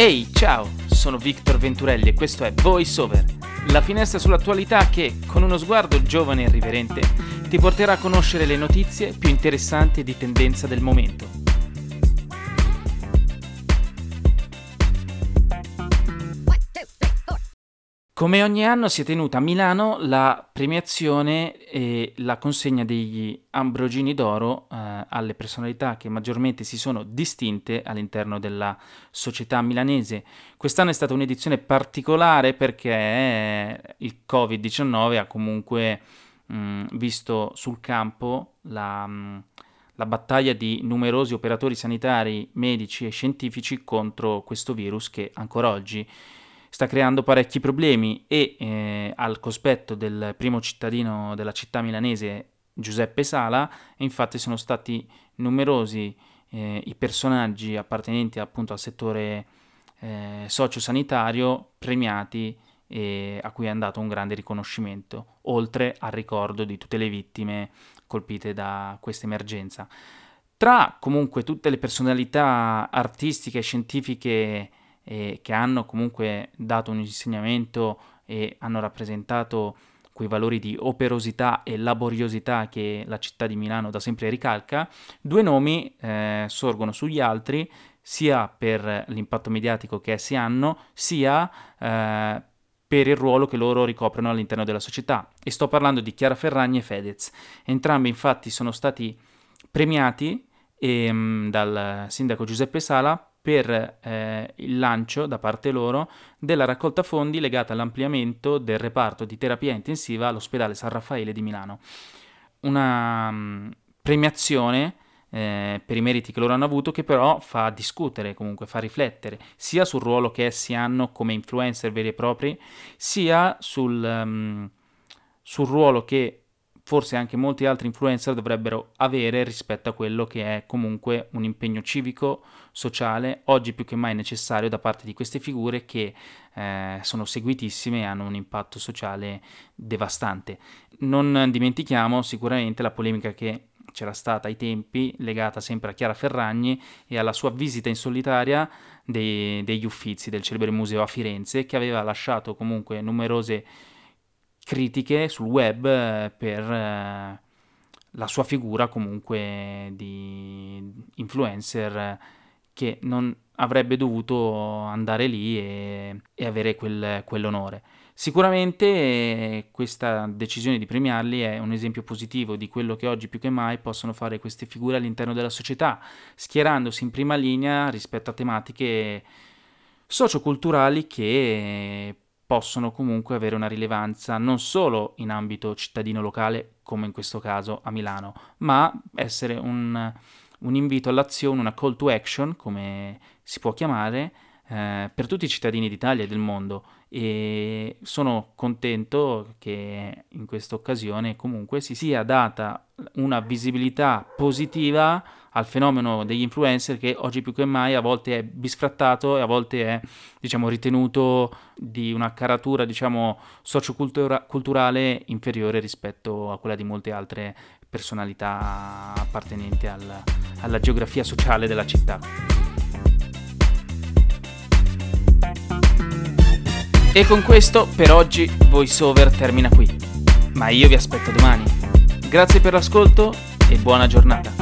Ehi, ciao, sono Victor Venturelli e questo è Voice Over, la finestra sull'attualità che, con uno sguardo giovane e riverente, ti porterà a conoscere le notizie più interessanti e di tendenza del momento. Come ogni anno si è tenuta a Milano la premiazione e la consegna degli Ambrogini d'Oro eh, alle personalità che maggiormente si sono distinte all'interno della società milanese. Quest'anno è stata un'edizione particolare perché il Covid-19 ha comunque mh, visto sul campo la, mh, la battaglia di numerosi operatori sanitari, medici e scientifici contro questo virus che ancora oggi sta creando parecchi problemi e eh, al cospetto del primo cittadino della città milanese Giuseppe Sala, infatti sono stati numerosi eh, i personaggi appartenenti appunto al settore eh, sociosanitario premiati e a cui è andato un grande riconoscimento, oltre al ricordo di tutte le vittime colpite da questa emergenza. Tra comunque tutte le personalità artistiche e scientifiche eh, che hanno comunque dato un insegnamento e hanno rappresentato quei valori di operosità e laboriosità che la città di Milano da sempre ricalca, due nomi eh, sorgono sugli altri sia per l'impatto mediatico che essi hanno, sia eh, per il ruolo che loro ricoprono all'interno della società. E sto parlando di Chiara Ferragni e Fedez. Entrambi infatti sono stati premiati ehm, dal sindaco Giuseppe Sala per eh, il lancio da parte loro della raccolta fondi legata all'ampliamento del reparto di terapia intensiva all'ospedale San Raffaele di Milano. Una um, premiazione eh, per i meriti che loro hanno avuto che però fa discutere, comunque fa riflettere sia sul ruolo che essi hanno come influencer veri e propri, sia sul, um, sul ruolo che forse anche molti altri influencer dovrebbero avere rispetto a quello che è comunque un impegno civico, sociale, oggi più che mai necessario da parte di queste figure che eh, sono seguitissime e hanno un impatto sociale devastante. Non dimentichiamo sicuramente la polemica che c'era stata ai tempi, legata sempre a Chiara Ferragni e alla sua visita in solitaria dei, degli Uffizi del celebre museo a Firenze, che aveva lasciato comunque numerose critiche sul web eh, per eh, la sua figura comunque di influencer che non avrebbe dovuto andare lì e, e avere quel, quell'onore. Sicuramente eh, questa decisione di premiarli è un esempio positivo di quello che oggi più che mai possono fare queste figure all'interno della società, schierandosi in prima linea rispetto a tematiche socioculturali che possono comunque avere una rilevanza non solo in ambito cittadino locale, come in questo caso a Milano, ma essere un, un invito all'azione, una call to action, come si può chiamare, eh, per tutti i cittadini d'Italia e del mondo e sono contento che in questa occasione comunque si sia data una visibilità positiva al fenomeno degli influencer che oggi più che mai a volte è bisfrattato e a volte è diciamo ritenuto di una caratura diciamo socioculturale inferiore rispetto a quella di molte altre personalità appartenenti al, alla geografia sociale della città. E con questo per oggi VoiceOver termina qui. Ma io vi aspetto domani. Grazie per l'ascolto e buona giornata.